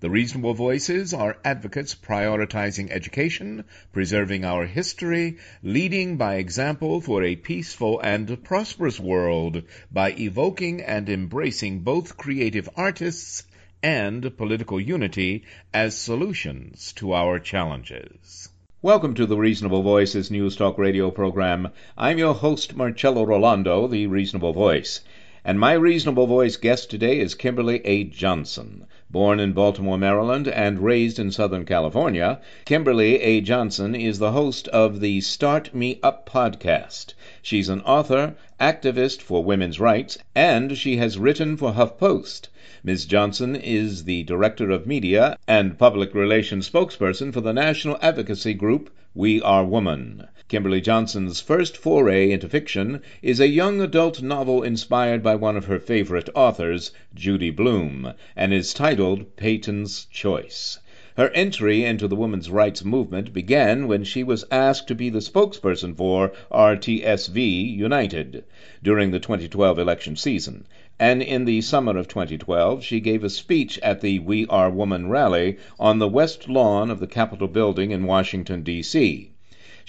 The reasonable voices are advocates prioritizing education, preserving our history, leading by example for a peaceful and prosperous world by evoking and embracing both creative artists and political unity as solutions to our challenges. Welcome to the Reasonable Voices News Talk radio program. I'm your host, Marcello Rollando, the Reasonable Voice. And my Reasonable Voice guest today is Kimberley A. Johnson. Born in Baltimore, Maryland, and raised in Southern California, Kimberley A. Johnson is the host of the Start Me Up podcast. She's an author, activist for women's rights, and she has written for HuffPost. Ms. Johnson is the Director of Media and Public Relations spokesperson for the national advocacy group We Are Woman. Kimberley Johnson's first foray into fiction is a young adult novel inspired by one of her favorite authors, Judy Blume, and is titled Peyton's Choice. Her entry into the women's rights movement began when she was asked to be the spokesperson for RTSV United during the 2012 election season. And in the summer of 2012, she gave a speech at the We Are Woman rally on the west lawn of the Capitol building in Washington, D.C.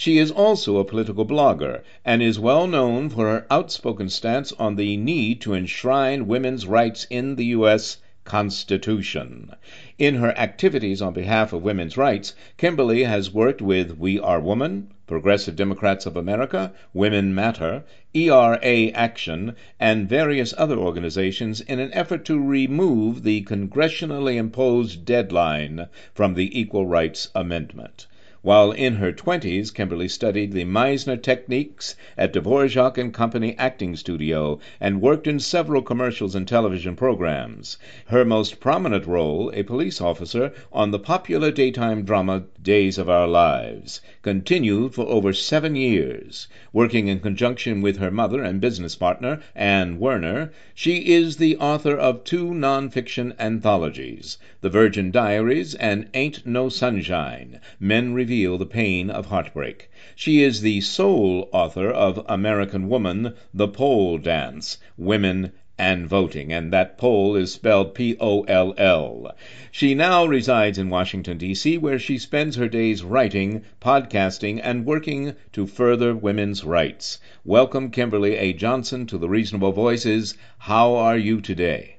She is also a political blogger and is well known for her outspoken stance on the need to enshrine women's rights in the U.S. Constitution. In her activities on behalf of women's rights, Kimberley has worked with We Are Woman, Progressive Democrats of America, Women Matter, ERA Action, and various other organizations in an effort to remove the congressionally imposed deadline from the Equal Rights Amendment. While in her twenties, Kimberley studied the Meisner techniques at Dvorak and Company Acting Studio and worked in several commercials and television programs. Her most prominent role, a police officer on the popular daytime drama Days of Our Lives, continued for over seven years. Working in conjunction with her mother and business partner, Ann Werner, she is the author of two nonfiction anthologies, The Virgin Diaries and Ain't No Sunshine, Men reveal the pain of heartbreak. She is the sole author of American Woman, The Pole Dance, Women and Voting, and that poll is spelled P O L L. She now resides in Washington, D.C., where she spends her days writing, podcasting, and working to further women's rights. Welcome, Kimberley A. Johnson, to the Reasonable Voices. How are you today?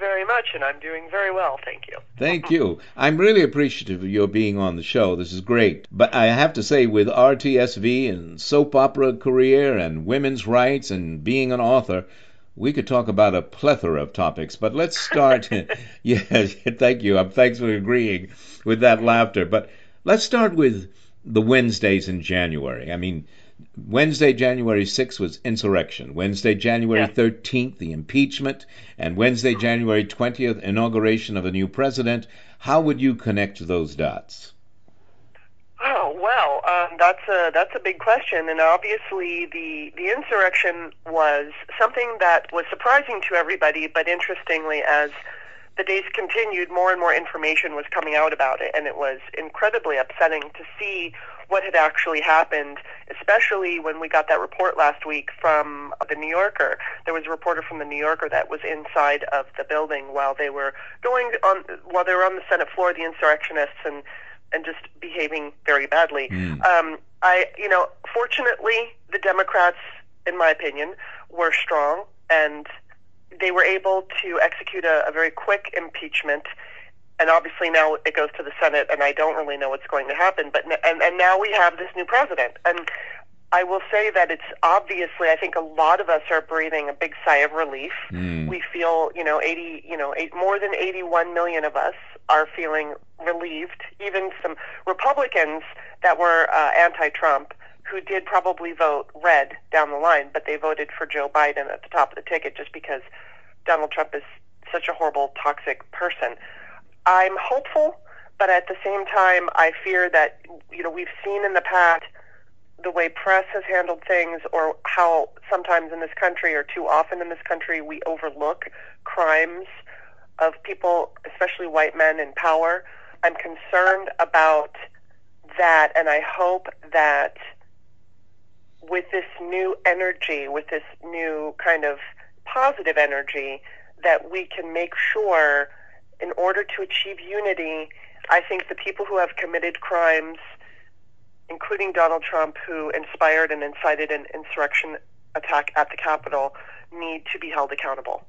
Well, thank you very much, and I'm doing very well, thank you. Thank you. I'm really appreciative of your being on the show. This is great. But I have to say, with RTSV and soap opera career and women's rights and being an author, we could talk about a plethora of topics. But let's start. yes, thank you. I'm thanks for agreeing with that laughter. But let's start with the Wednesdays in January. I mean, Wednesday, January 6th was insurrection. Wednesday, January Yeah. 13th, the impeachment. And Wednesday, January 20th, inauguration of a new president. How would you connect those dots? Oh well, um, that's a that's a big question, and obviously the the insurrection was something that was surprising to everybody, but interestingly, as the days continued, more and more information was coming out about it, and it was incredibly upsetting to see what had actually happened, especially when we got that report last week from the New Yorker. There was a reporter from the New Yorker that was inside of the building while they were going on while they were on the Senate floor, the insurrectionists and and just behaving very badly. Mm. Um, I, you know, fortunately, the Democrats, in my opinion, were strong and they were able to execute a, a very quick impeachment. And obviously now it goes to the Senate, and I don't really know what's going to happen. But and and now we have this new president, and I will say that it's obviously I think a lot of us are breathing a big sigh of relief. Mm. We feel, you know, 80, you know, eight, more than 81 million of us are feeling relieved. Even some Republicans that were uh, anti-Trump who did probably vote red down the line, but they voted for Joe Biden at the top of the ticket just because Donald Trump is such a horrible, toxic person. I'm hopeful, but at the same time, I fear that you know we've seen in the past the way press has handled things, or how sometimes in this country, or too often in this country, we overlook crimes of people, especially white men in power. I'm concerned about that, and I hope that with this new energy, with this new kind of positive energy, that we can make sure, in order to achieve unity, I think the people who have committed crimes, including Donald Trump, who inspired and incited an insurrection attack at the Capitol, need to be held accountable.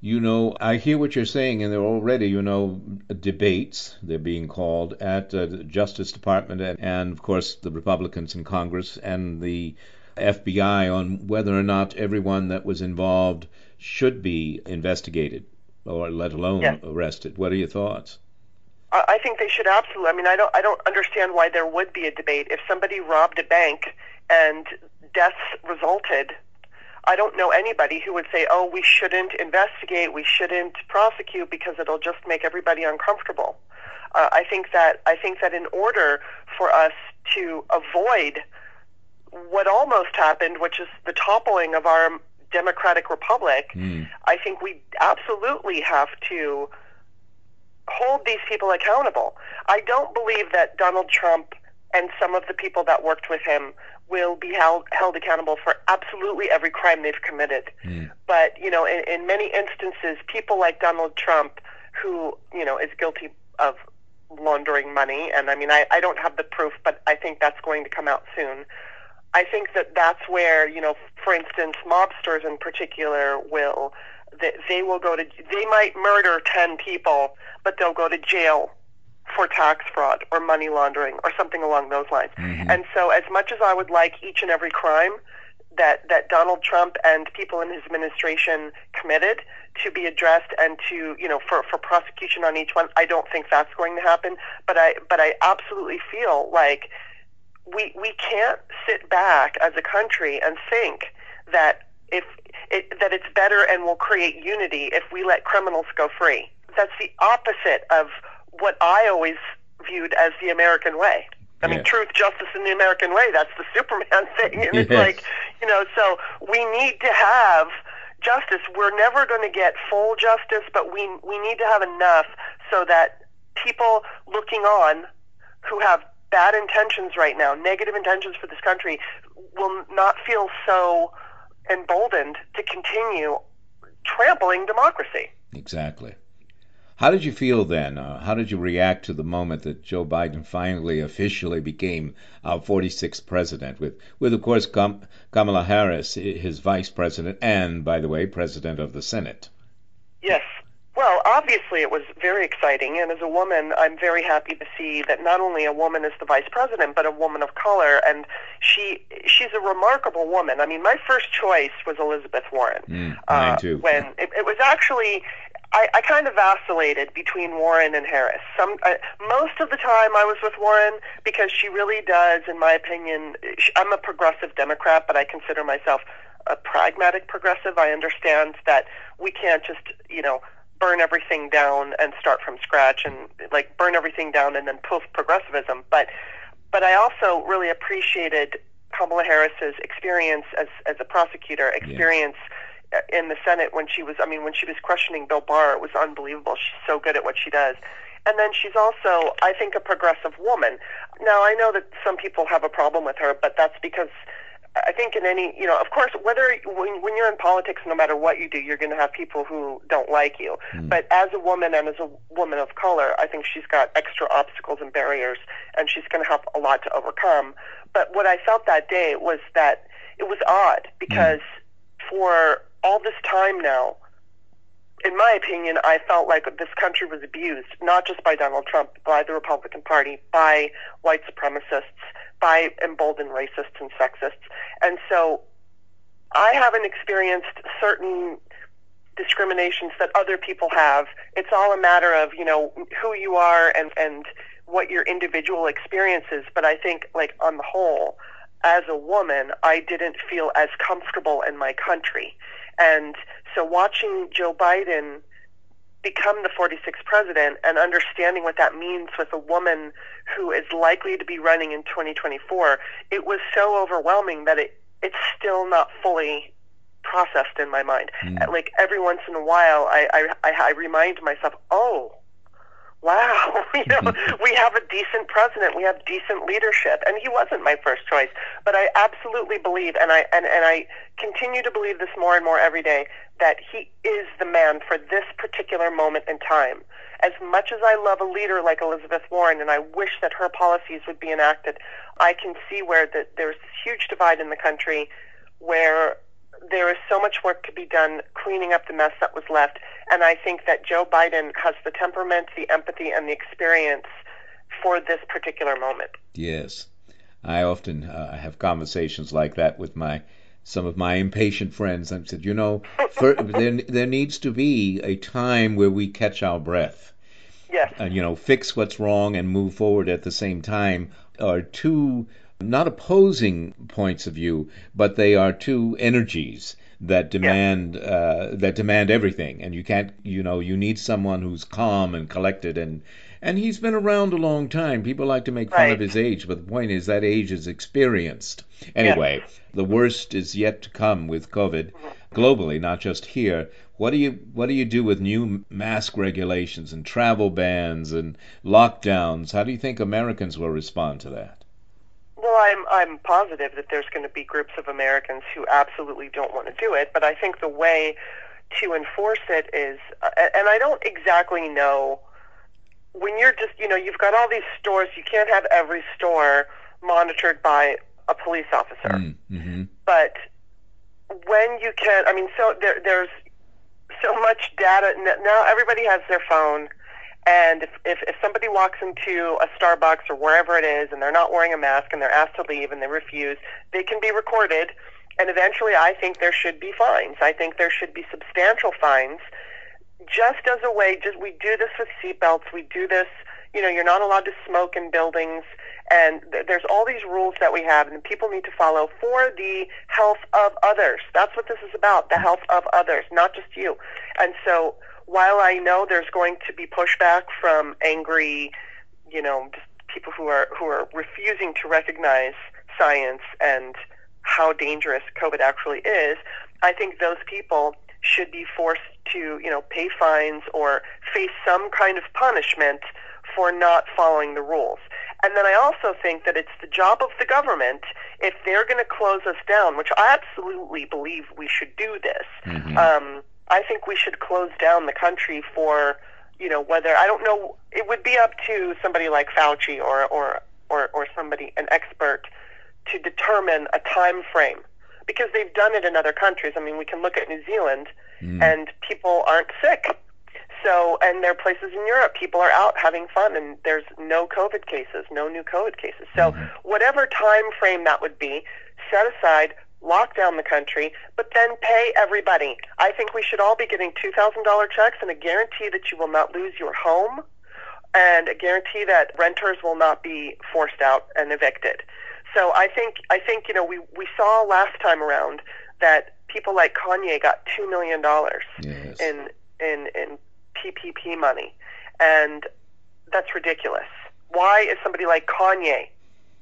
You know, I hear what you're saying, and there are already, you know, debates, they're being called, at uh, the Justice Department and, and, of course, the Republicans in Congress and the FBI on whether or not everyone that was involved should be investigated or let alone Yes. arrested. What are your thoughts? I I think they should absolutely. I mean, I don't. I don't understand why there would be a debate if somebody robbed a bank and deaths resulted. I don't know anybody who would say, "Oh, we shouldn't investigate, we shouldn't prosecute because it'll just make everybody uncomfortable." Uh, I think that I think that in order for us to avoid what almost happened, which is the toppling of our democratic republic, Mm. I think we absolutely have to hold these people accountable. I don't believe that Donald Trump and some of the people that worked with him will be held, held accountable for absolutely every crime they've committed. Mm. But, you know, in, in many instances, people like Donald Trump, who, you know, is guilty of laundering money, and I mean, I, I don't have the proof, but I think that's going to come out soon. I think that that's where, you know, for instance, mobsters in particular will, they, they will go to, they might murder 10 people, but they'll go to jail for tax fraud or money laundering or something along those lines. Mhm. And so as much as I would like each and every crime that, that Donald Trump and people in his administration committed to be addressed and to, you know, for, for prosecution on each one, I don't think that's going to happen. But I, but I absolutely feel like we, we can't sit back as a country and think that if it, that it's better and will create unity if we let criminals go free. That's the opposite of what I always viewed as the American way. I mean, Yes. truth, justice, and the American way. That's the Superman thing. And it's like, you know, so we need to have justice. We're never going to get full justice, but we, we need to have enough so that people looking on who have bad intentions right now, negative intentions for this country, will not feel so emboldened to continue trampling democracy. Exactly. How did you feel then? Uh, how did you react to the moment that Joe Biden finally officially became our 46th president, with, with of course, Kam- Kamala Harris, his vice president, and, by the way, president of the Senate? Yes. Well, obviously it was very exciting, and as a woman, I'm very happy to see that not only a woman is the vice president, but a woman of color, and she she's a remarkable woman. I mean, my first choice was Elizabeth Warren. Mm, uh, too. When it, it was actually, I, I kind of vacillated between Warren and Harris. Some uh, most of the time I was with Warren because she really does, in my opinion. She, I'm a progressive Democrat, but I consider myself a pragmatic progressive. I understand that we can't just, you know, burn everything down and start from scratch and like burn everything down and then poof progressivism. But but I also really appreciated Kamala Harris's experience as as a prosecutor, experience uh in the Senate when she was I mean when she was questioning Bill Barr, it was unbelievable. She's so good at what she does. And then she's also, I think, a progressive woman. Now I know that some people have a problem with her, but that's because I think in any, you know, of course, whether when, when you're in politics, no matter what you do, you're going to have people who don't like you. Mm. But as a woman and as a woman of color, I think she's got extra obstacles and barriers, and she's going to have a lot to overcome. But what I felt that day was that it was odd because mm. for all this time now, in my opinion, I felt like this country was abused, not just by Donald Trump, by the Republican Party, by white supremacists, by emboldened racists and sexists. And so I haven't experienced certain discriminations that other people have. It's all a matter of, you know, who you are and, and what your individual experience is. But I think, like, on the whole, as a woman, I didn't feel as comfortable in my country. And so watching Joe Biden become the 46th president and understanding what that means with a woman who is likely to be running in 2024, it was so overwhelming that it it's still not fully processed in my mind. Mm. Like every once in a while, I, I I I remind myself, oh, wow, you know, mm-hmm. we have a decent president, we have decent leadership, and he wasn't my first choice, but I absolutely believe, and I and, and I continue to believe this more and more every day, that he is the man for this particular moment in time. As much as I love a leader like Elizabeth Warren, and I wish that her policies would be enacted, I can see where the, there's this huge divide in the country where there is so much work to be done cleaning up the mess that was left. And I think that Joe Biden has the temperament, the empathy, and the experience for this particular moment. Yes. I often uh, have conversations like that with my some of my impatient friends. I said, you know, for, there there needs to be a time where we catch our breath. Yes. And you know, fix what's wrong and move forward at the same time are two not opposing points of view, but they are two energies that demand yeah. uh, that demand everything, and you can't, you know, you need someone who's calm and collected, and and he's been around a long time. People like to make fun right. of his age, but the point is that age is experienced. Anyway, yeah. the worst is yet to come with COVID mm-hmm. globally, not just here. What do you what do you do with new mask regulations and travel bans and lockdowns? How do you think Americans will respond to that? Well, I'm I'm positive that there's going to be groups of Americans who absolutely don't want to do it, but I think the way to enforce it is, uh, and I don't exactly know when you're just you know you've got all these stores, you can't have every store monitored by a police officer, mm, mm-hmm. but when you can, I mean, so there, there's so much data now. Everybody has their phone and if, if, if somebody walks into a Starbucks or wherever it is and they're not wearing a mask and they're asked to leave and they refuse, they can be recorded. And eventually, I think there should be fines. I think there should be substantial fines, just as a way. Just we do this with seatbelts. We do this. You know, you're not allowed to smoke in buildings, and th- there's all these rules that we have, and people need to follow for the health of others. That's what this is about: the health of others, not just you. And so, while I know there's going to be pushback from angry, you know, people who are who are refusing to recognize science and how dangerous COVID actually is, I think those people should be forced to, you know, pay fines or face some kind of punishment for not following the rules. And then I also think that it's the job of the government, if they're going to close us down, which I absolutely believe we should do this. Mm-hmm. Um, I think we should close down the country for, you know, whether I don't know. It would be up to somebody like Fauci or or or, or somebody an expert to determine a time frame because they've done it in other countries. I mean, we can look at New Zealand mm. and people aren't sick. So, and there are places in Europe, people are out having fun, and there's no COVID cases, no new COVID cases. So, mm-hmm. whatever time frame that would be, set aside, lock down the country, but then pay everybody. I think we should all be getting $2,000 checks and a guarantee that you will not lose your home and a guarantee that renters will not be forced out and evicted. So I think I think you know we we saw last time around that people like Kanye got 2 million dollars yes. in in in PPP money and that's ridiculous. Why is somebody like Kanye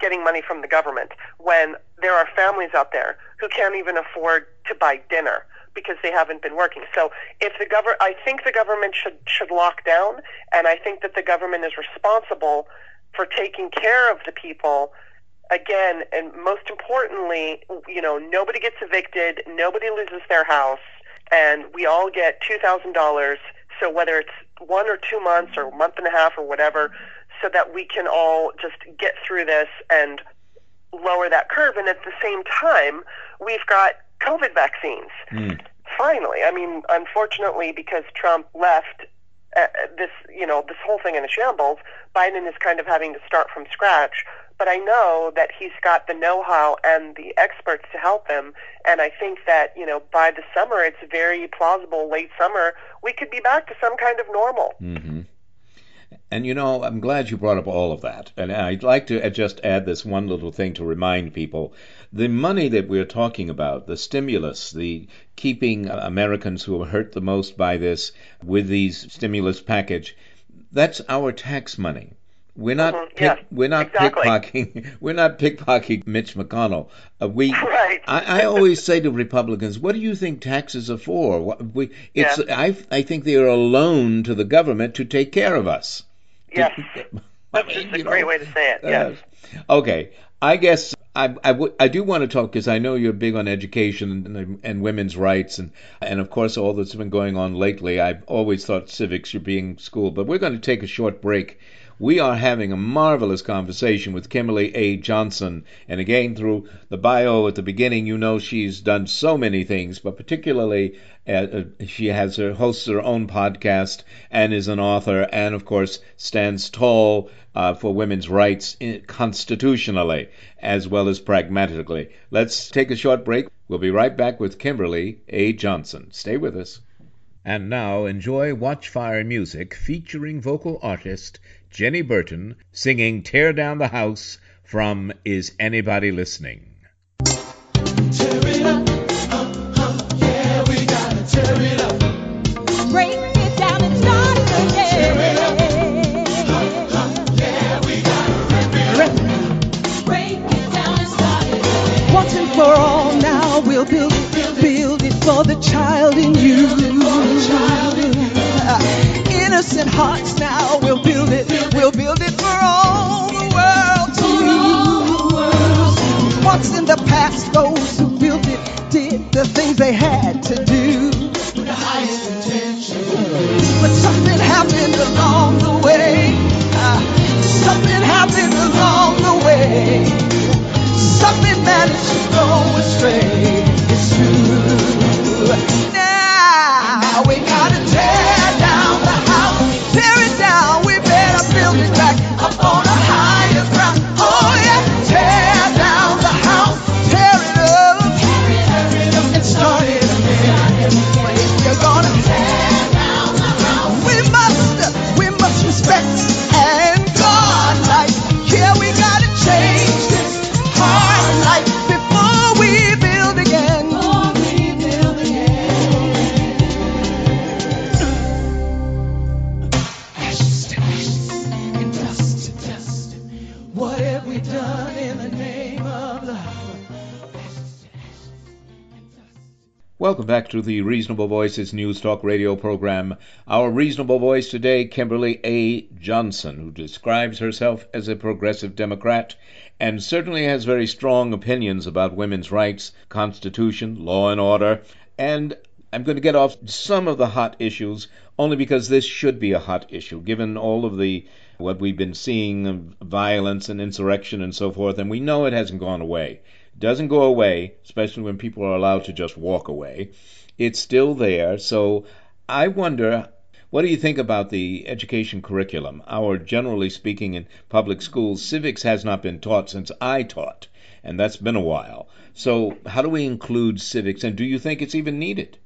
getting money from the government when there are families out there who can't even afford to buy dinner because they haven't been working. So if the government, I think the government should should lock down, and I think that the government is responsible for taking care of the people again, and most importantly, you know, nobody gets evicted, nobody loses their house, and we all get two thousand dollars. So whether it's one or two months or a month and a half or whatever, so that we can all just get through this and lower that curve. And at the same time, we've got COVID vaccines. Mm. Finally, I mean, unfortunately, because Trump left uh, this, you know, this whole thing in a shambles, Biden is kind of having to start from scratch. But I know that he's got the know-how and the experts to help him, and I think that you know by the summer, it's very plausible. Late summer, we could be back to some kind of normal. Mm-hmm. And you know, I'm glad you brought up all of that. And I'd like to just add this one little thing to remind people. The money that we're talking about, the stimulus, the keeping Americans who are hurt the most by this with these stimulus package, that's our tax money. We're not Mhm, pick, yes, we're not exactly. pickpocketing we're not pickpocketing Mitch McConnell. Uh, we Right. I, I always say to Republicans, what do you think taxes are for? What, we, it's I I think they are a loan to the government to take care of us. Yes, that's just a great know, way to say it. Yes. uh, okay, I guess I I, w- I do want to talk because I know you're big on education and, and women's rights and and of course all that's been going on lately. I've always thought civics should be in school, but we're going to take a short break. We are having a marvelous conversation with Kimberley A. Johnson, and again through the bio at the beginning, you know she's done so many things, but particularly uh, uh, she has her hosts her own podcast and is an author, and of course stands tall uh, for women's rights constitutionally as well as pragmatically. Let's take a short break. We'll be right back with Kimberley A. Johnson. Stay with us. And now enjoy Watchfire music featuring vocal artist Jenny Burton singing Tear Down the House from Is Anybody Listening? Break it down and start it again. Break it down and start it again. Once and for all now we'll build it, build it for the child in you. Uh, Innocent hearts now we'll build it, we'll build it for all the world to see. Once in the past, those who built it did the things they had to do. With the highest intentions. But something happened along the way. Uh, something happened along the way. Something managed to go astray. It's true. Now we back to the Reasonable Voices News Talk radio program. Our reasonable voice today, Kimberley A. Johnson, who describes herself as a progressive Democrat and certainly has very strong opinions about women's rights, Constitution, law and order. And I'm going to get off some of the hot issues only because this should be a hot issue, given all of the what we've been seeing of violence and insurrection and so forth, and we know it hasn't gone away. Doesn't go away, especially when people are allowed to just walk away. It's still there. So I wonder what do you think about the education curriculum? Our, generally speaking, in public schools, civics has not been taught since I taught, and that's been a while. So, how do we include civics, and do you think it's even needed?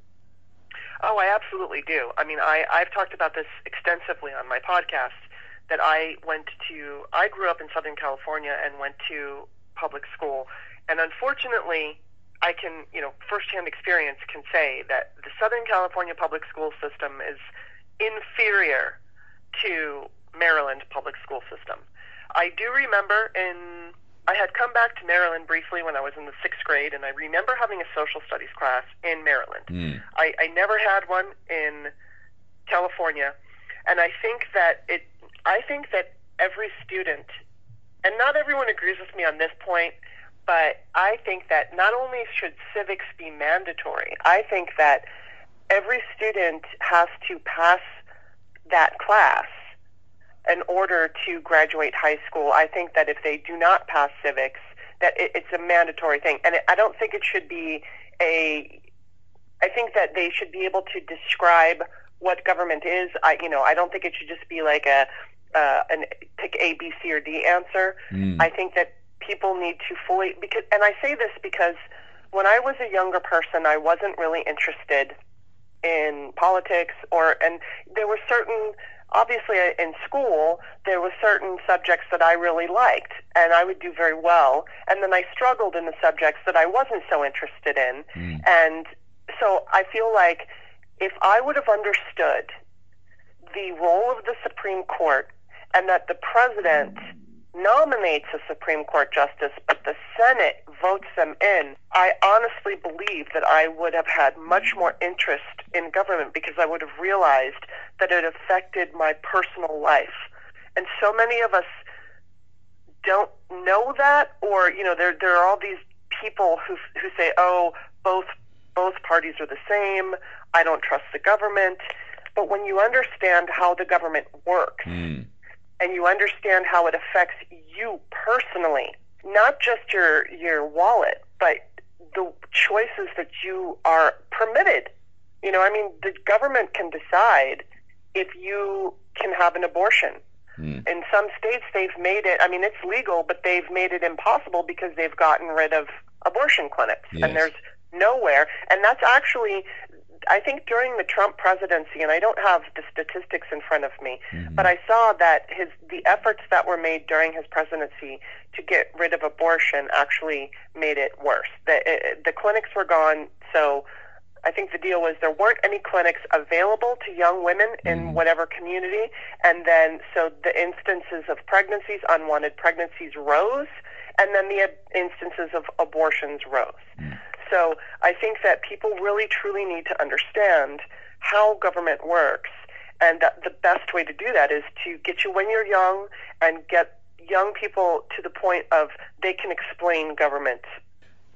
Oh, I absolutely do. I mean, I, I've talked about this extensively on my podcast. That I went to, I grew up in Southern California and went to public school, and unfortunately, I can, you know, firsthand experience can say that the Southern California public school system is inferior to Maryland public school system. I do remember in I had come back to Maryland briefly when I was in the sixth grade, and I remember having a social studies class in Maryland. Mm. I, I never had one in California, and I think that it. I think that every student and not everyone agrees with me on this point, but I think that not only should civics be mandatory, I think that every student has to pass that class in order to graduate high school. I think that if they do not pass civics, that it, it's a mandatory thing, and it, I don't think it should be a. I think that they should be able to describe what government is. I, you know, I don't think it should just be like a uh, an pick A, B, C, or D answer. Mm. I think that people need to fully because, and I say this because when I was a younger person, I wasn't really interested in politics or, and there were certain obviously uh, in school there were certain subjects that I really liked and I would do very well. And then I struggled in the subjects that I wasn't so interested in. Mm. and so I feel like if I would have understood the role of the Supreme Court and that the president nominates a Supreme Court justice, but the Senate votes them in, I honestly believe that I would have had much more interest in government because I would have realized that it affected my personal life. And so many of us don't know that, or you know, there there are all these people who who say, "Oh, both both parties are the same. I don't trust the government." But when you understand how the government works Mm. And you understand how it affects you personally, not just your your wallet, but the choices that you are permitted. You know, I mean, the government can decide if you can have an abortion. Mm. In some states, they've made it. I mean, it's legal, but they've made it impossible because they've gotten rid of abortion clinics, Yes. and there's nowhere. And that's actually, I think, during the Trump presidency, and I don't have the statistics in front of me, Mhm. but I saw that his the efforts that were made during his presidency to get rid of abortion actually made it worse. The it, the clinics were gone, so I think the deal was there weren't any clinics available to young women in Mhm. whatever community, and then so the instances of pregnancies, unwanted pregnancies, rose, and then the instances of abortions rose. Mm. So I think that people really truly need to understand how government works, and that the best way to do that is to get you when you're young and get young people to the point of they can explain government,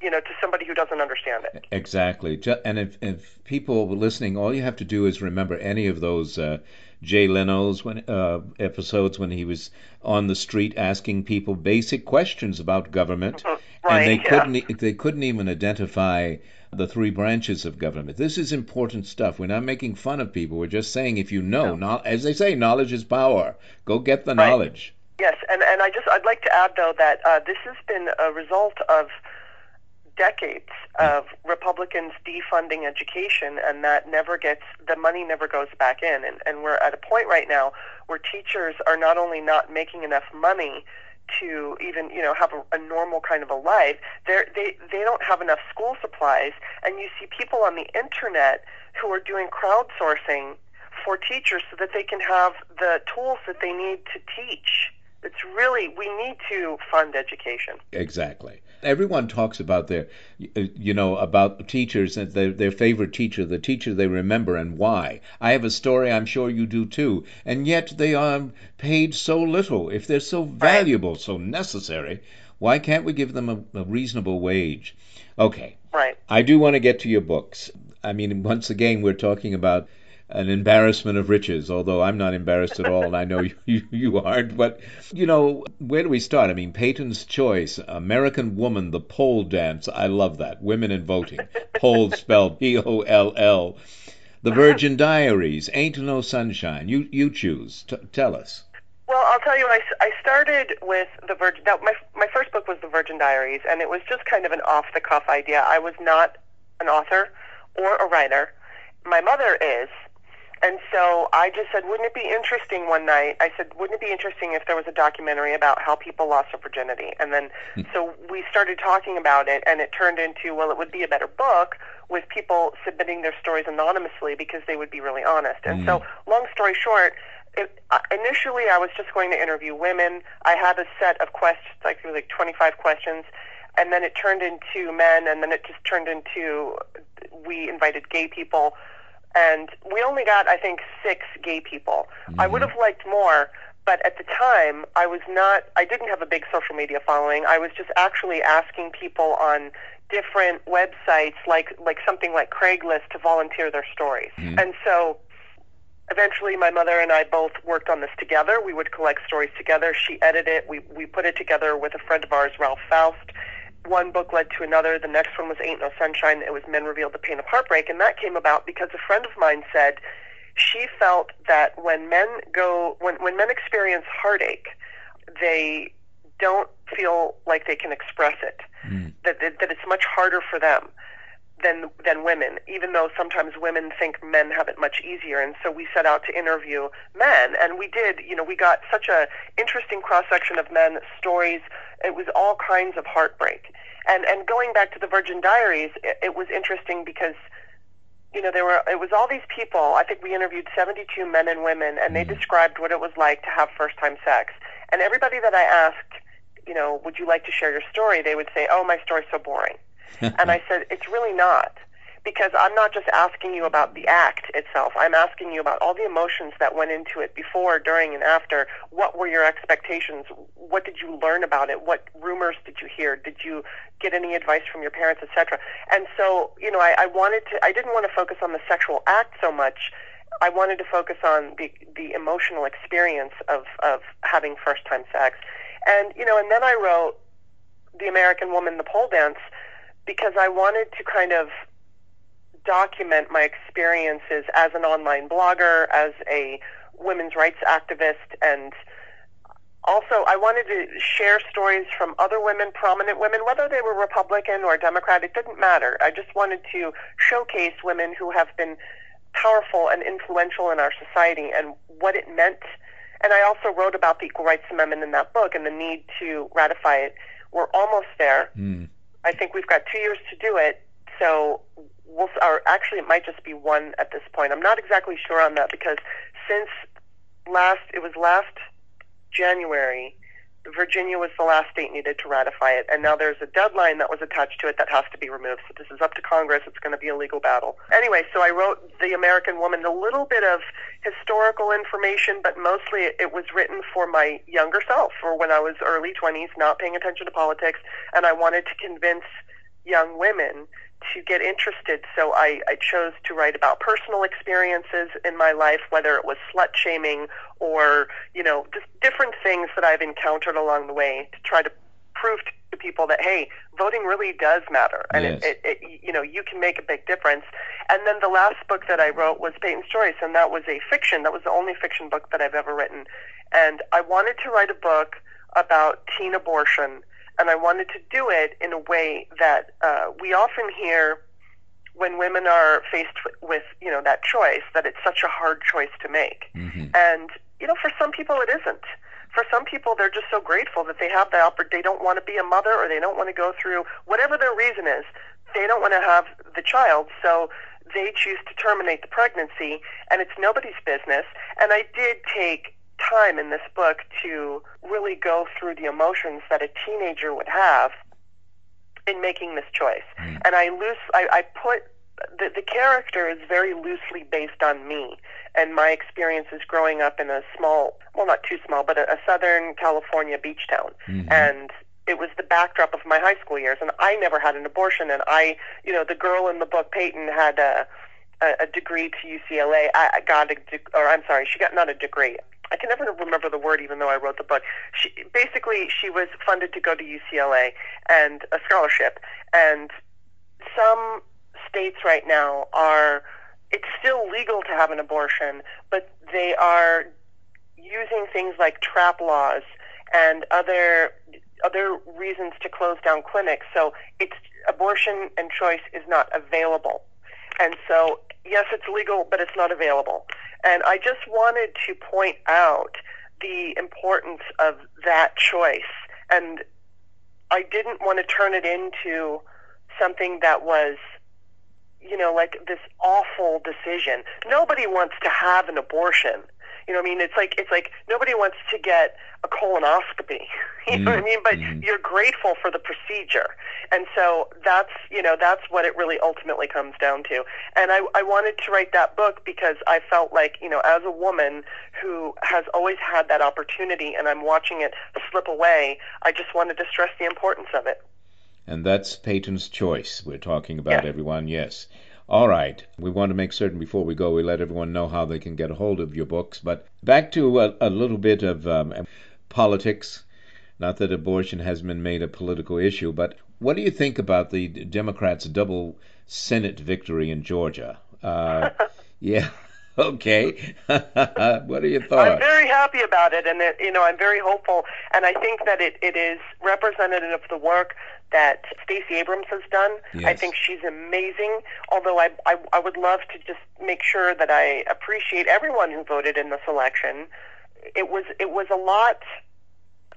you know, to somebody who doesn't understand it. Exactly. And if, if people were listening, all you have to do is remember any of those uh, Jay Leno's when, uh, episodes when he was on the street asking people basic questions about government, Mhm. and they yeah. couldn't they couldn't even identify the three branches of government. This is important stuff. We're not making fun of people. We're just saying if you know, No. no- as they say, knowledge is power. Go get the Right. knowledge. Yes, and, and I just I'd like to add though that uh, this has been a result of decades of Republicans defunding education, and that never gets the money never goes back in, and, and we're at a point right now where teachers are not only not making enough money to even you know have a, a normal kind of a life, they're, they they don't have enough school supplies, and you see people on the internet who are doing crowdsourcing for teachers so that they can have the tools that they need to teach. It's really we need to fund education. Exactly. Everyone talks about their, uh, you know, about teachers and their, their favorite teacher, the teacher they remember and why. I have a story, I'm sure you do too. And yet they are paid so little. If they're so valuable, so necessary, why can't we give them a, a reasonable wage? Okay. Right. I do want to get to your books. I mean, once again, we're talking about an embarrassment of riches, although I'm not embarrassed at all, and I know you, you, aren't. But, you know, where do we start? I mean, Peyton's Choice, American Woman, The Pole Dance. I love that. Women in Voting. Pole spelled P O L L. The Virgin Diaries, Ain't No Sunshine. You, you choose. T- tell us. Well, I'll tell you, I, I started with the Virgin. Now, my my first book was the Virgin Diaries, and it was just kind of an off the cuff idea. I was not an author or a writer. My mother is, and so I just said, wouldn't it be interesting one night? I said, wouldn't it be interesting if there was a documentary about how people lost their virginity? And then, so we started talking about it, and it turned into, well, it would be a better book with people submitting their stories anonymously because they would be really honest. And so, long story short, it, uh, initially I was just going to interview women. I had a set of questions, like it was like 25 questions, and then it turned into men, and then it just turned into we invited gay people, and we only got I think six gay people. I would have liked more, but at the time, I was not, I didn't have a big social media following. I was just actually asking people on different websites, like, like something like Craigslist, to volunteer their stories. Mhm. And so eventually my mother and I both worked on this together. We would collect stories together. She edited it. We, we put it together with a friend of ours, Ralph Faust. One book led to another. The next one was Ain't No Sunshine. It was Men Revealed the Pain of Heartbreak. And that came about because a friend of mine said she felt that when men go, when, when men experience heartache, they don't feel like they can express it. Hmm. That, that, that it's much harder for them than than women, even though sometimes women think men have it much easier. And so we set out to interview men, and we did. You know, we got such a interesting cross section of men stories. It was all kinds of heartbreak. And and going back to the Virgin Diaries, it, it was interesting because you know there were it was all these people. I think we interviewed 72 men and women, and they mm. described what it was like to have first time sex. And everybody that I asked, you know, would you like to share your story? They would say, "Oh, my story's so boring." and I said, it's really not. Because I'm not just asking you about the act itself. I'm asking you about all the emotions that went into it before, during, and after. What were your expectations? What did you learn about it? What rumors did you hear? Did you get any advice from your parents, etc.? And so, you know, I, I wanted to. I didn't want to focus on the sexual act so much. I wanted to focus on the the emotional experience of of having first time sex. And you know, and then I wrote the American Woman, the pole dance because I wanted to kind of document my experiences as an online blogger, as a women's rights activist, and also I wanted to share stories from other women, prominent women, whether they were Republican or Democrat, it didn't matter. I just wanted to showcase women who have been powerful and influential in our society and what it meant. And I also wrote about the Equal Rights Amendment in that book and the need to ratify it. We're almost there. Hmm. I think we've got two years to do it. So we'll, or actually, it might just be one at this point. I'm not exactly sure on that because since last, it was last January, Virginia was the last state needed to ratify it, and now there's a deadline that was attached to it that has to be removed. So this is up to Congress. It's going to be a legal battle. Anyway, so I wrote The American Woman, a little bit of historical information, but mostly it was written for my younger self, for when I was early 20s, not paying attention to politics, and I wanted to convince young women to get interested. So I, I chose to write about personal experiences in my life, whether it was slut shaming or, you know, just different things that I've encountered along the way to try to prove to people that, hey, voting really does matter. And Yes. it, it, it, you know, you can make a big difference. And then the last book that I wrote was Peyton's Choice, and that was a fiction. That was the only fiction book that I've ever written. And I wanted to write a book about teen abortion and I wanted to do it in a way that uh, we often hear when women are faced with, you know, that choice, that it's such a hard choice to make. And, you know, for some people it isn't. For some people, they're just so grateful that they have the opportunity. They don't want to be a mother or they don't want to go through whatever their reason is. They don't want to have the child, so they choose to terminate the pregnancy, and it's nobody's business. And I did take time in this book to really go through the emotions that a teenager would have in making this choice. And I loose I, I put the, the character is very loosely based on me and my experiences growing up in a small well not too small but a, a southern california beach town. Mm-hmm. And it was the backdrop of my high school years. And i never had an abortion. And i you know the girl in the book peyton had a a, a degree to ucla i, I got a de- or i'm sorry she got not a degree I can never remember the word, even though I wrote the book. She, basically, she was funded to go to UCLA and a scholarship. And some states right now are, it's still legal to have an abortion, but they are using things like trap laws and other other reasons to close down clinics. So it's abortion and choice is not available. And so, yes, it's legal, but it's not available. And I just wanted to point out the importance of that choice. And I didn't want to turn it into something that was, you know, like this awful decision. Nobody wants to have an abortion. You know, what I mean, it's like it's like nobody wants to get a colonoscopy. You know what I mean? But mm-hmm. you're grateful for the procedure, and so that's you know that's what it really ultimately comes down to. And I I wanted to write that book because I felt like you know as a woman who has always had that opportunity, and I'm watching it slip away. I just wanted to stress the importance of it. And that's Peyton's choice we're talking about, everyone. Yes. All right. We want to make certain before we go we let everyone know how they can get a hold of your books. But back to a, a little bit of um, politics. Not that abortion has been made a political issue, but what do you think about the Democrats' double Senate victory in Georgia? Uh, yeah. Okay. what are your thoughts? I'm very happy about it, and you know I'm very hopeful, and I think that it, it is representative of the work that Stacey Abrams has done. I think she's amazing. Although I, I I would love to just make sure that I appreciate everyone who voted in this election. It was it was a lot.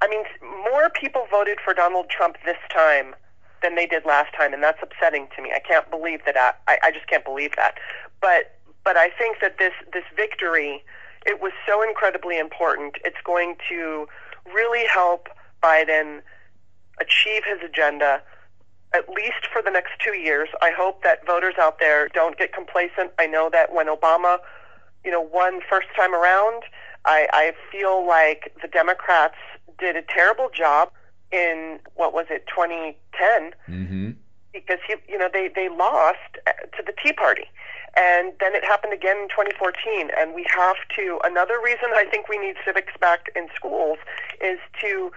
I mean, more people voted for Donald Trump this time than they did last time, and that's upsetting to me. I can't believe that. I, I, I just can't believe that. But but I think that this this victory, it was so incredibly important. It's going to really help Biden achieve his agenda. At least for the next two years, I hope that voters out there don't get complacent. I know that when Obama, you know, won first time around, I, I feel like the Democrats did a terrible job in what was it 2010 Mm-hmm. because he, you know they they lost uh, to the Tea Party, and then it happened again in 2014. And we have to. Another reason I think we need civics back in schools is to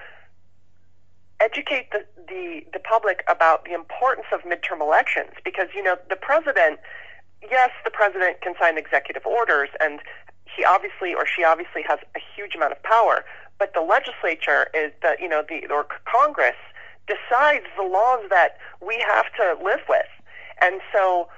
educate the, the the public about the importance of midterm elections because you know the president yes the president can sign executive orders and he obviously or she obviously has a huge amount of power but the legislature is the you know the or congress decides the laws that we have to live with. And so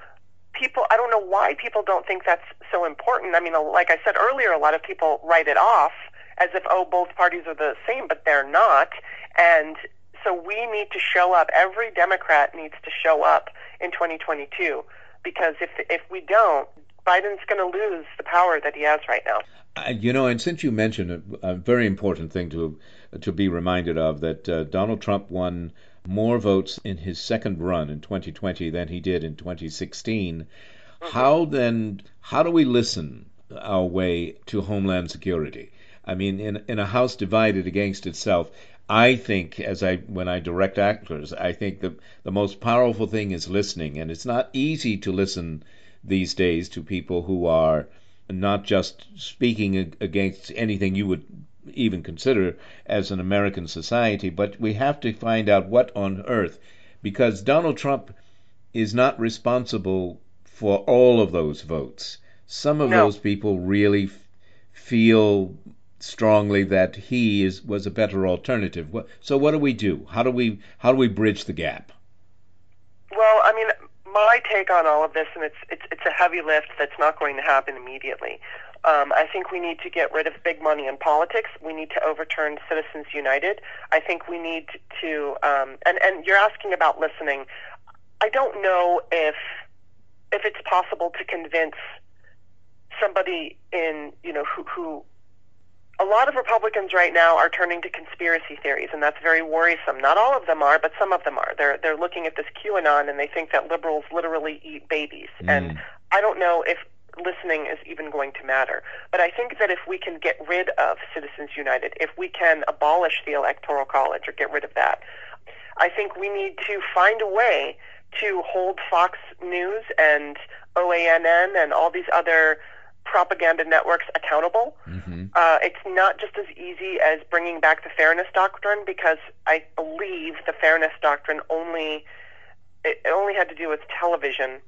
people i don't know why people don't think that's so important. I mean like i said earlier a lot of people write it off as if oh both parties are the same but they're not and so we need to show up every democrat needs to show up in 2022 because if if we don't biden's going to lose the power that he has right now Uh, you know, and since you mentioned a, a very important thing to to be reminded of, that uh, Donald Trump won more votes in his second run in 2020 than he did in 2016. How then? How do we listen our way to Homeland Security? I mean, in in a house divided against itself, I think as I when I direct actors, I think the the most powerful thing is listening, and it's not easy to listen these days to people who are not just speaking against anything you would even consider as an American society, but we have to find out what on earth, because Donald Trump is not responsible for all of those votes. Some of No. those people really f- feel strongly that he is was a better alternative. So what do we do? How do we how do we bridge the gap? Well, I mean, my take on all of this, and it's it's it's a heavy lift that's not going to happen immediately. Um, I think we need to get rid of big money in politics. We need to overturn Citizens United. I think we need to, um, and and you're asking about listening. I don't know if if it's possible to convince somebody in you know who who a lot of Republicans right now are turning to conspiracy theories, and that's very worrisome. Not all of them are, but some of them are. They're they're looking at this QAnon and they think that liberals literally eat babies. Mm. And I don't know if listening is even going to matter. But I think that if we can get rid of Citizens United, if we can abolish the Electoral College or get rid of that, I think we need to find a way to hold Fox News and OANN and all these other propaganda networks accountable. Uh, it's not just as easy as bringing back the fairness doctrine because I believe the fairness doctrine only it it only had to do with television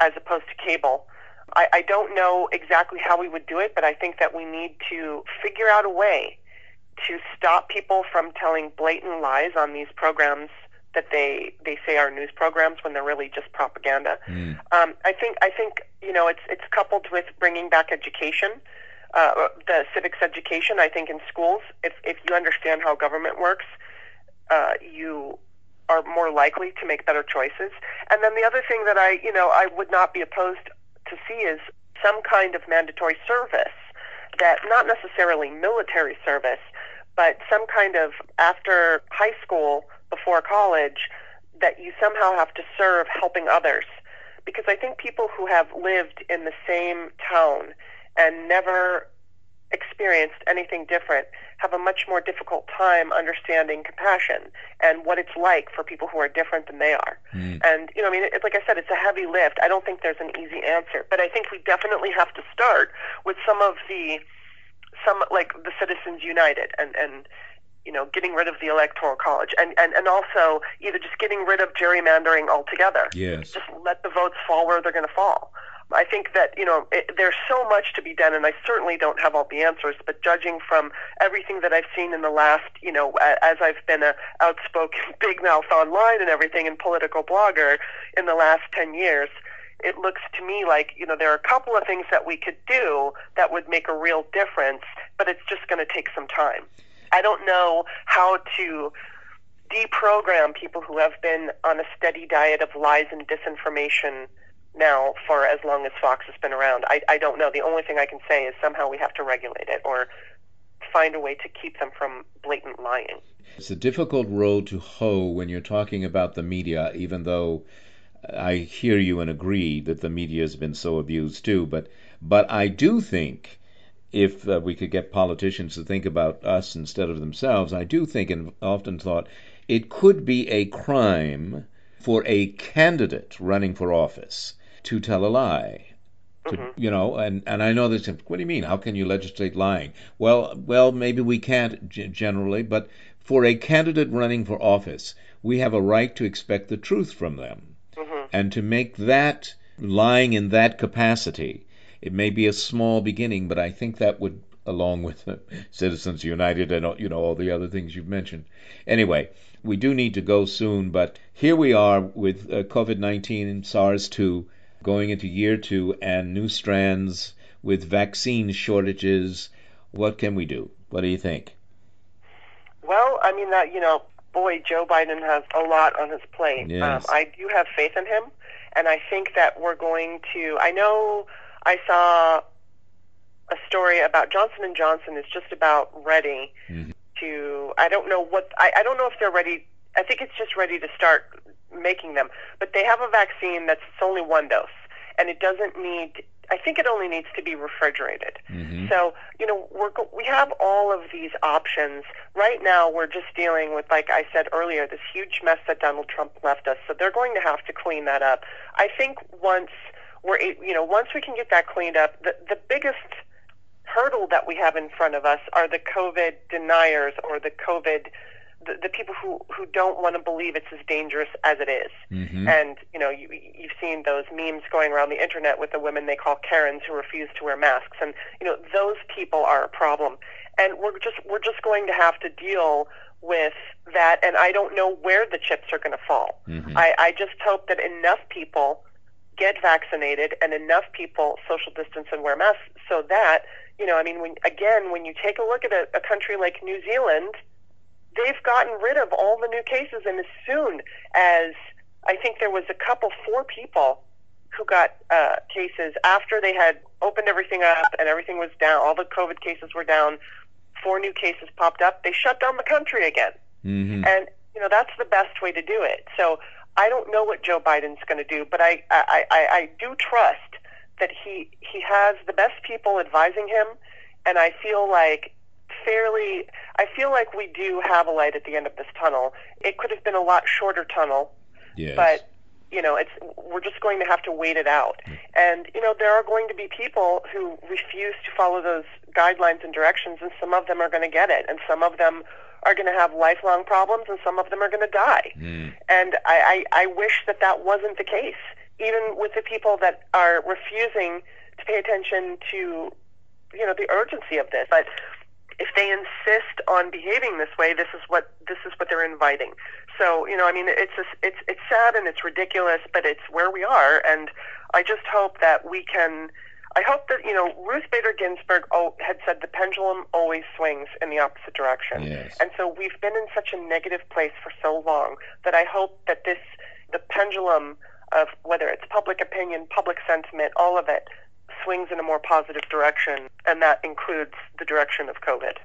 as opposed to cable. I, I don't know exactly how we would do it, but I think that we need to figure out a way to stop people from telling blatant lies on these programs that they they say are news programs when they're really just propaganda. Um, I think I think you know it's it's coupled with bringing back education, uh, the civics education. I think in schools, if if you understand how government works, uh, you are more likely to make better choices. And then the other thing that I you know I would not be opposed to see is some kind of mandatory service that not necessarily military service, but some kind of after high school, before college, that you somehow have to serve helping others. Because I think people who have lived in the same town and never experienced anything different have a much more difficult time understanding compassion and what it's like for people who are different than they are. Mm. And you know, I mean, it's like I said, it's a heavy lift. I don't think there's an easy answer, but I think we definitely have to start with some of the some like the Citizens United and and you know, getting rid of the electoral college and, and, and also either just getting rid of gerrymandering altogether. Yes. Just let the votes fall where they're going to fall. I think that, you know, it, there's so much to be done, and I certainly don't have all the answers, but judging from everything that I've seen in the last, you know, as I've been a outspoken big mouth online and everything and political blogger in the last 10 years, it looks to me like, you know, there are a couple of things that we could do that would make a real difference, but it's just going to take some time. I don't know how to deprogram people who have been on a steady diet of lies and disinformation now for as long as Fox has been around. I, I don't know. The only thing I can say is somehow we have to regulate it or find a way to keep them from blatant lying. It's a difficult road to hoe when you're talking about the media, even though I hear you and agree that the media has been so abused too. But but I do think if uh, we could get politicians to think about us instead of themselves, I do think and often thought it could be a crime for a candidate running for office to tell a lie. To, Mm-hmm. you know, and, and I know this. What do you mean? How can you legislate lying? Well, well, maybe we can't g- generally, but for a candidate running for office, we have a right to expect the truth from them, Mm-hmm. and to make that lying in that capacity. It may be a small beginning, but I think that would, along with Citizens United and all- you know all the other things you've mentioned. Anyway, we do need to go soon, but here we are with uh, COVID 19 and SARS 2 going into year two and new strands with vaccine shortages. What can we do? What do you think? Well, I mean that you know, boy, Joe Biden has a lot on his plate. Yes. Um, I do have faith in him, and I think that we're going to. I know I saw a story about Johnson and Johnson is just about ready Mhm. to. I don't know what. I, I don't know if they're ready. I think it's just ready to start making them. But they have a vaccine that's it's only one dose, and it doesn't need. I think it only needs to be refrigerated. Mhm. So, you know, we're, we have all of these options. Right now, we're just dealing with, like I said earlier, this huge mess that Donald Trump left us. So they're going to have to clean that up. I think once we're, you know, once we can get that cleaned up, the, the biggest hurdle that we have in front of us are the COVID deniers or the COVID, the, the people who, who don't want to believe it's as dangerous as it is. Mhm. And you know, you, you've seen those memes going around the internet with the women they call Karens who refuse to wear masks, and you know, those people are a problem. And we're just we're just going to have to deal with that. And I don't know where the chips are going to fall. Mhm. I, I just hope that enough people get vaccinated and enough people social distance and wear masks so that you know, I mean, when again, when you take a look at a, a country like New Zealand, they've gotten rid of all the new cases, and as soon as I think there was a couple, four people who got uh, cases after they had opened everything up and everything was down, all the COVID cases were down, four new cases popped up, they shut down the country again. Mhm. And you know that's the best way to do it. So I don't know what Joe Biden's going to do, but I, I, I, I do trust that he he has the best people advising him, and I feel like fairly I feel like we do have a light at the end of this tunnel. It could have been a lot shorter tunnel, Yes. but you know it's we're just going to have to wait it out mm. and you know there are going to be people who refuse to follow those guidelines and directions and some of them are going to get it and some of them are going to have lifelong problems and some of them are going to die Mm. and I, I i wish that that wasn't the case even with the people that are refusing to pay attention to you know the urgency of this but if they insist on behaving this way, this is what this is what they're inviting. So you know, I mean, it's just, it's it's sad and it's ridiculous, but it's where we are, and I just hope that we can. I hope that you know Ruth Bader Ginsburg had said the pendulum always swings in the opposite direction, Yes. and so we've been in such a negative place for so long that I hope that this the pendulum of whether it's public opinion, public sentiment, all of it swings in a more positive direction, and that includes the direction of COVID.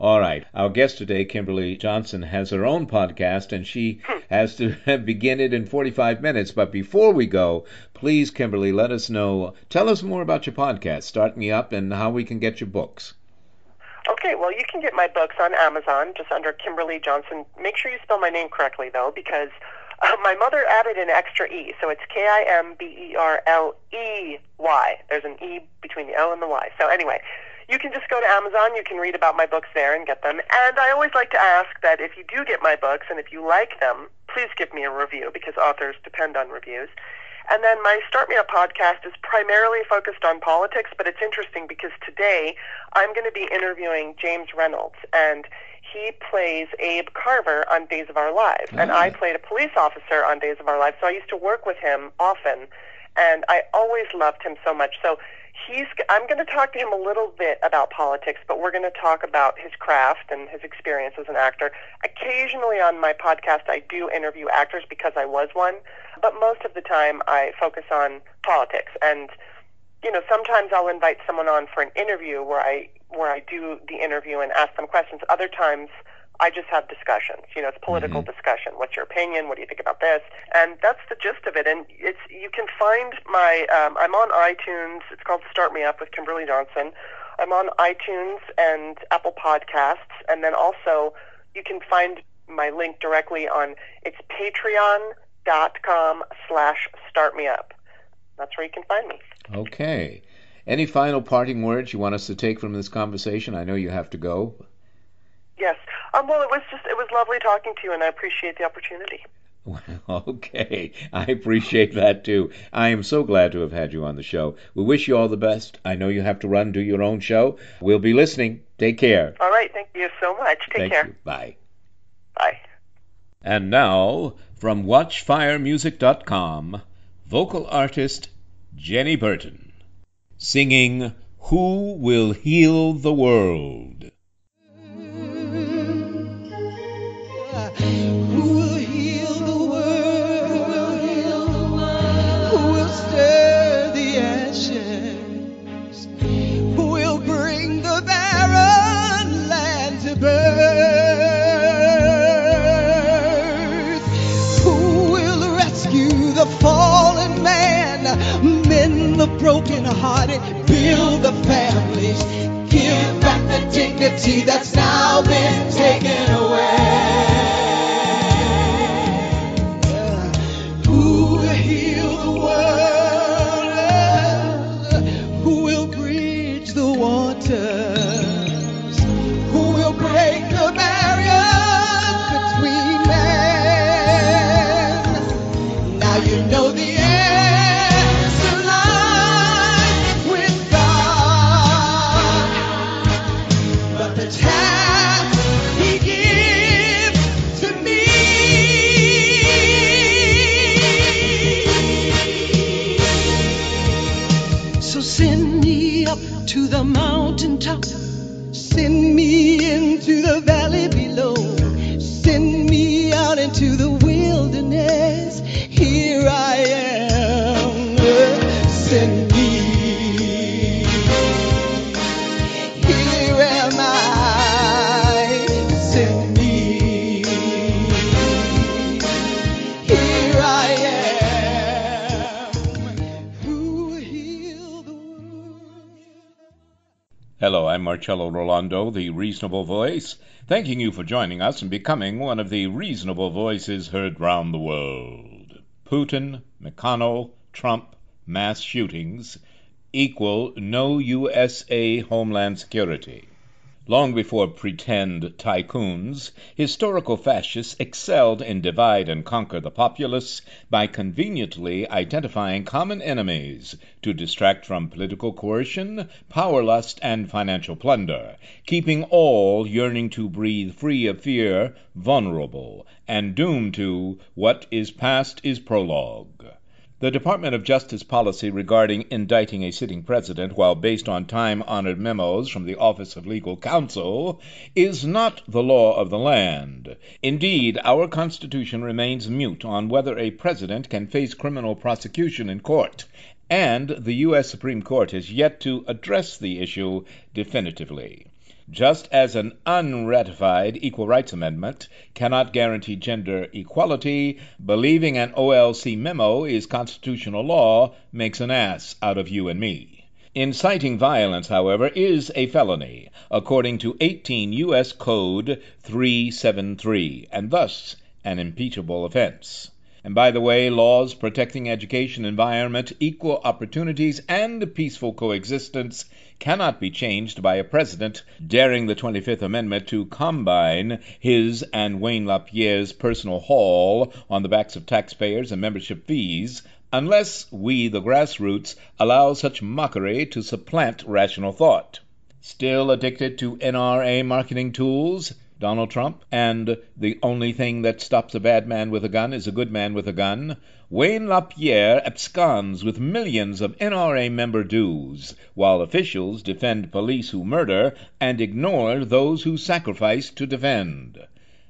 All right. Our guest today, Kimberley Johnson, has her own podcast and she has to begin it in 45 minutes. But before we go, please, Kimberley, let us know. Tell us more about your podcast, Start Me Up, and how we can get your books. Okay, well, you can get my books on Amazon just under Kimberley Johnson. Make sure you spell my name correctly, though, because uh, my mother added an extra E, so it's K I M B E R L E Y. There's an E between the L and the Y. So, anyway, you can just go to Amazon. You can read about my books there and get them. And I always like to ask that if you do get my books and if you like them, please give me a review because authors depend on reviews. And then my Start Me Up podcast is primarily focused on politics, but it's interesting because today I'm going to be interviewing James Reynolds, and he plays Abe Carver on Days of Our Lives. And I ah. played a police officer on Days of Our Lives, so I used to work with him often, and I always loved him so much. So he's I'm going to talk to him a little bit about politics, but we're going to talk about his craft and his experience as an actor. Occasionally on my podcast I do interview actors because I was one, but most of the time I focus on politics and you know, sometimes I'll invite someone on for an interview where I where I do the interview and ask them questions. Other times I just have discussions. You know, it's political mm-hmm. discussion. What's your opinion? What do you think about this? And that's the gist of it. And it's you can find my um, I'm on iTunes. It's called Start Me Up with Kimberley Johnson. I'm on iTunes and Apple Podcasts, and then also you can find my link directly on it's patreon.com slash start me up. That's where you can find me. Okay. Any final parting words you want us to take from this conversation? I know you have to go. Yes. Um, well, it was just it was lovely talking to you, and I appreciate the opportunity. Okay, I appreciate that too. I am so glad to have had you on the show. We wish you all the best. I know you have to run, do your own show. We'll be listening. Take care. All right, thank you so much. Take thank care. You. Bye. Bye. And now, from WatchFireMusic.com, vocal artist Jenny Burton, singing Who Will Heal the World? That's now been taken away? Marcello Rollando, the Reasonable Voice, thanking you for joining us and becoming one of the reasonable voices heard round the world. Putin, McConnell, Trump, mass shootings equal no USA Homeland Security. Long before pretend tycoons, historical fascists excelled in divide and conquer the populace by conveniently identifying common enemies to distract from political coercion, power lust, and financial plunder, keeping all yearning to breathe free of fear vulnerable and doomed to what is past is prologue. The Department of Justice policy regarding indicting a sitting president while based on time honored memos from the Office of Legal Counsel is not the law of the land. Indeed, our Constitution remains mute on whether a president can face criminal prosecution in court. and the U.S. Supreme Court has yet to address the issue definitively. Just as an unratified Equal Rights Amendment cannot guarantee gender equality, believing an OLC memo is constitutional law makes an ass out of you and me. Inciting violence, however, is a felony, according to 18 U.S. Code 373, and thus an impeachable offense. And by the way, laws protecting education, environment, equal opportunities, and peaceful coexistence cannot be changed by a president daring the 25th Amendment to combine his and Wayne LaPierre's personal haul on the backs of taxpayers and membership fees unless we, the grassroots, allow such mockery to supplant rational thought. Still addicted to NRA marketing tools? Donald Trump, and the only thing that stops a bad man with a gun is a good man with a gun, Wayne LaPierre absconds with millions of NRA member dues, while officials defend police who murder and ignore those who sacrifice to defend.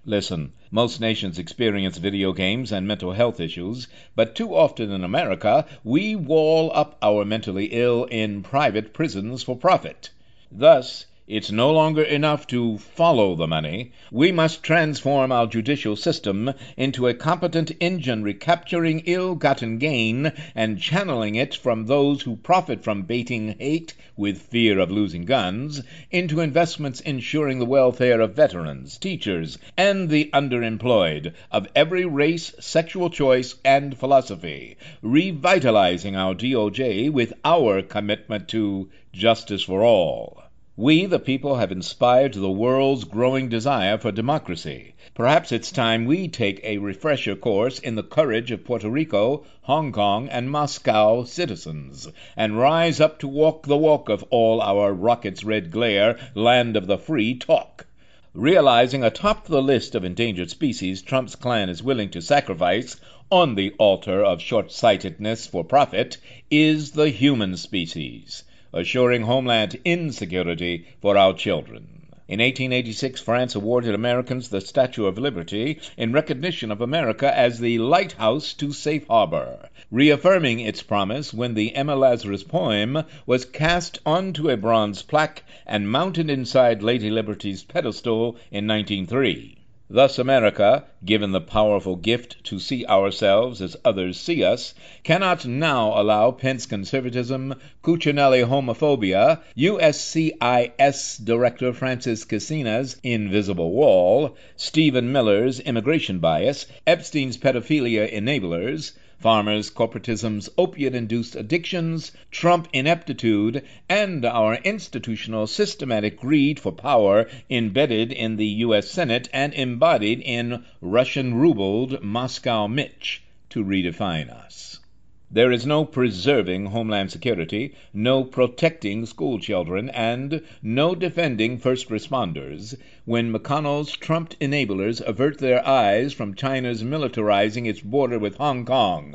Listen, most nations experience video games and mental health issues, but too often in America we wall up our mentally ill in private prisons for profit. Thus, it's no longer enough to follow the money. We must transform our judicial system into a competent engine recapturing ill gotten gain and channeling it from those who profit from baiting hate with fear of losing guns into investments ensuring the welfare of veterans, teachers, and the underemployed of every race, sexual choice, and philosophy, revitalizing our DOJ with our commitment to justice for all. We, the people, have inspired the world's growing desire for democracy. Perhaps it's time we take a refresher course in the courage of Puerto Rico, Hong Kong, and Moscow citizens, and rise up to walk the walk of all our rockets' red glare, land of the free talk. Realizing atop the list of endangered species Trump's clan is willing to sacrifice on the altar of short sightedness for profit is the human species assuring homeland insecurity for our children. In 1886, France awarded Americans the Statue of Liberty in recognition of America as the lighthouse to safe harbor, reaffirming its promise when the Emma Lazarus poem was cast onto a bronze plaque and mounted inside Lady Liberty's pedestal in 1903. Thus, America, given the powerful gift to see ourselves as others see us, cannot now allow Pence conservatism, Cuccinelli homophobia, USCIS Director Francis Cissna's invisible wall, Stephen Miller's immigration bias, Epstein's pedophilia enablers, farmers' corporatism's opiate induced addictions, Trump ineptitude, and our institutional systematic greed for power embedded in the U.S. Senate and embodied in Russian rubled Moscow Mitch to redefine us. There is no preserving homeland security, no protecting school children, and no defending first responders when McConnell's Trump enablers avert their eyes from China's militarizing its border with Hong Kong,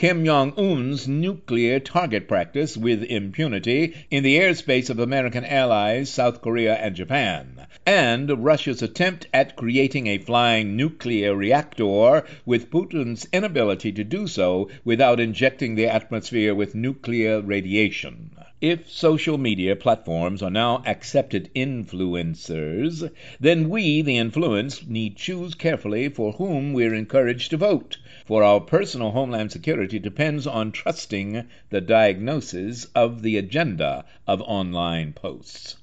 Kim Jong un's nuclear target practice with impunity in the airspace of American allies South Korea and Japan, and Russia's attempt at creating a flying nuclear reactor with Putin's inability to do so without injecting the atmosphere with nuclear radiation. If social media platforms are now accepted influencers, then we, the influenced, need choose carefully for whom we're encouraged to vote, for our personal homeland security depends on trusting the diagnosis of the agenda of online posts.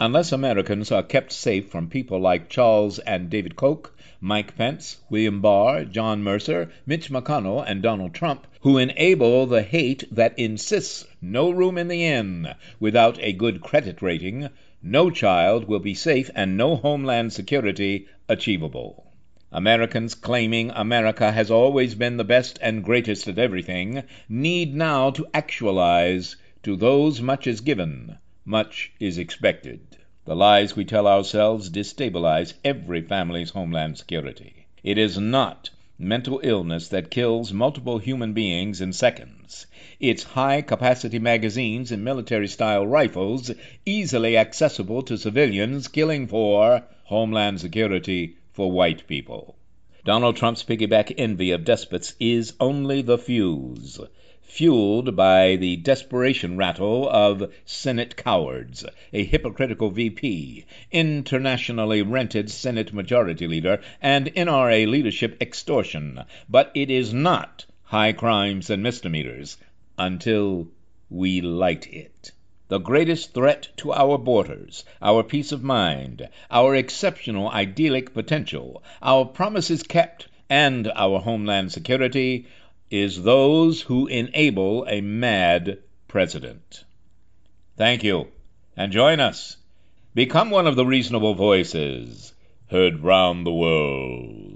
Unless Americans are kept safe from people like Charles and David Koch, Mike Pence, William Barr, John Mercer, Mitch McConnell, and Donald Trump, who enable the hate that insists no room in the inn without a good credit rating, no child will be safe and no homeland security achievable. Americans claiming America has always been the best and greatest at everything need now to actualize to those much is given, much is expected. The lies we tell ourselves destabilize every family's homeland security. It is not mental illness that kills multiple human beings in seconds. It's high capacity magazines and military style rifles easily accessible to civilians killing for homeland security for white people. Donald Trump's piggyback envy of despots is only the fuse. fueled by the desperation rattle of Senate cowards, a hypocritical VP, internationally rented Senate Majority Leader, and NRA leadership extortion. But it is not high crimes and misdemeanors until we light it. The greatest threat to our borders, our peace of mind, our exceptional idyllic potential, our promises kept, and our homeland security is those who enable a mad president. Thank you, and join us. Become one of the reasonable voices heard round the world.